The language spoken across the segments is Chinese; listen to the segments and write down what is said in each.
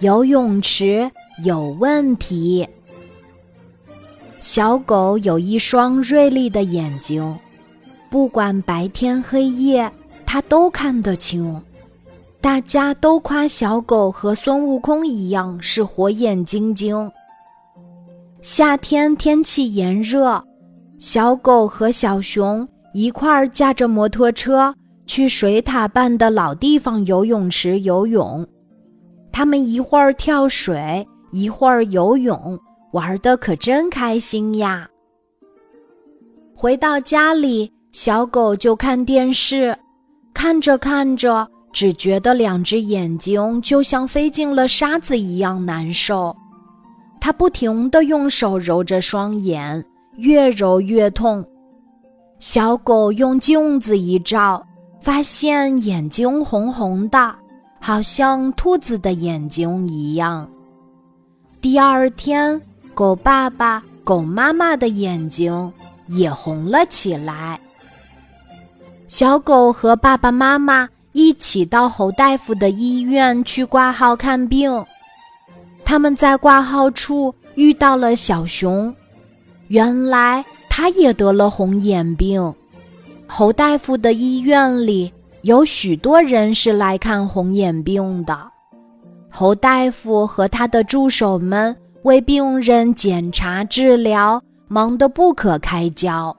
游泳池有问题。小狗有一双锐利的眼睛，不管白天黑夜，它都看得清。大家都夸小狗和孙悟空一样是火眼金睛。夏天天气炎热，小狗和小熊一块儿驾着摩托车去水獭办的老地方游泳池游泳。他们一会儿跳水，一会儿游泳，玩的可真开心呀。回到家里，小狗就看电视，看着看着。只觉得两只眼睛就像飞进了沙子一样难受，它不停地用手揉着双眼，越揉越痛。小狗用镜子一照，发现眼睛红红的，好像兔子的眼睛一样。第二天，狗爸爸、狗妈妈的眼睛也红了起来。小狗和爸爸妈妈。一起到侯大夫的医院去挂号看病，他们在挂号处遇到了小熊，原来他也得了红眼病。侯大夫的医院里有许多人是来看红眼病的，侯大夫和他的助手们为病人检查治疗，忙得不可开交。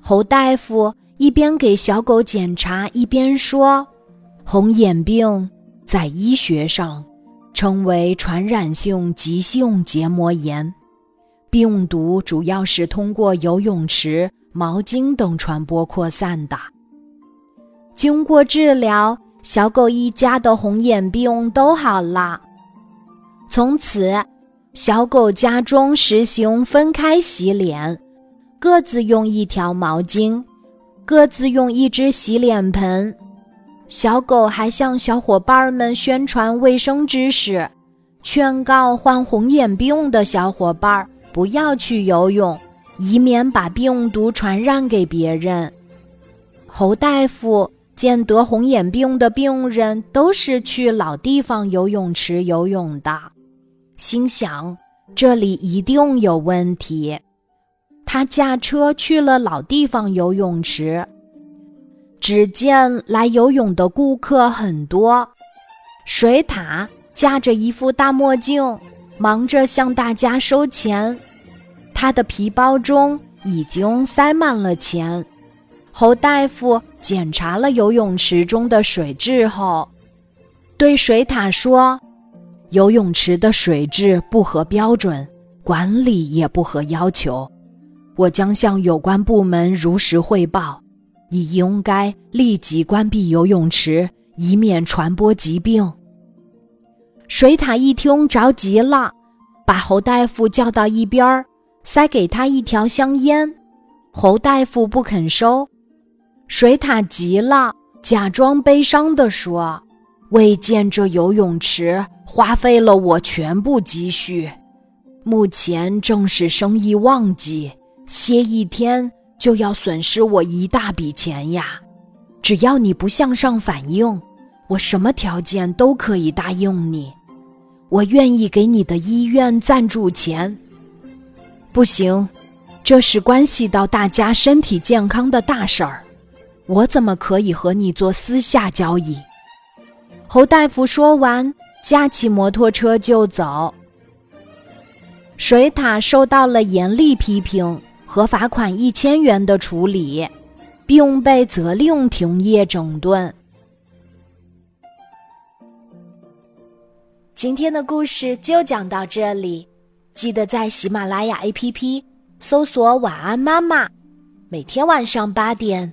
侯大夫。一边给小狗检查，一边说：“红眼病在医学上称为传染性急性结膜炎，病毒主要是通过游泳池、毛巾等传播扩散的。经过治疗，小狗一家的红眼病都好了。从此，小狗家中实行分开洗脸，各自用一条毛巾。”各自用一只洗脸盆，小狗还向小伙伴们宣传卫生知识，劝告患红眼病的小伙伴不要去游泳，以免把病毒传染给别人。侯大夫见得红眼病的病人都是去老地方游泳池游泳的，心想这里一定有问题。他驾车去了老地方游泳池，只见来游泳的顾客很多。水獭架着一副大墨镜，忙着向大家收钱。他的皮包中已经塞满了钱。侯大夫检查了游泳池中的水质后，对水獭说：“游泳池的水质不合标准，管理也不合要求。”我将向有关部门如实汇报，你应该立即关闭游泳池，以免传播疾病。水獭一听着急了，把侯大夫叫到一边儿，塞给他一条香烟。侯大夫不肯收，水獭急了，假装悲伤地说：“为建这游泳池，花费了我全部积蓄，目前正是生意旺季。”歇一天就要损失我一大笔钱呀！只要你不向上反映，我什么条件都可以答应你。我愿意给你的医院赞助钱。不行，这是关系到大家身体健康的大事儿，我怎么可以和你做私下交易？侯大夫说完，驾起摩托车就走。水獭受到了严厉批评。和罚款一千元的处理，并被责令停业整顿。今天的故事就讲到这里，记得在喜马拉雅 APP 搜索“晚安妈妈”，每天晚上八点，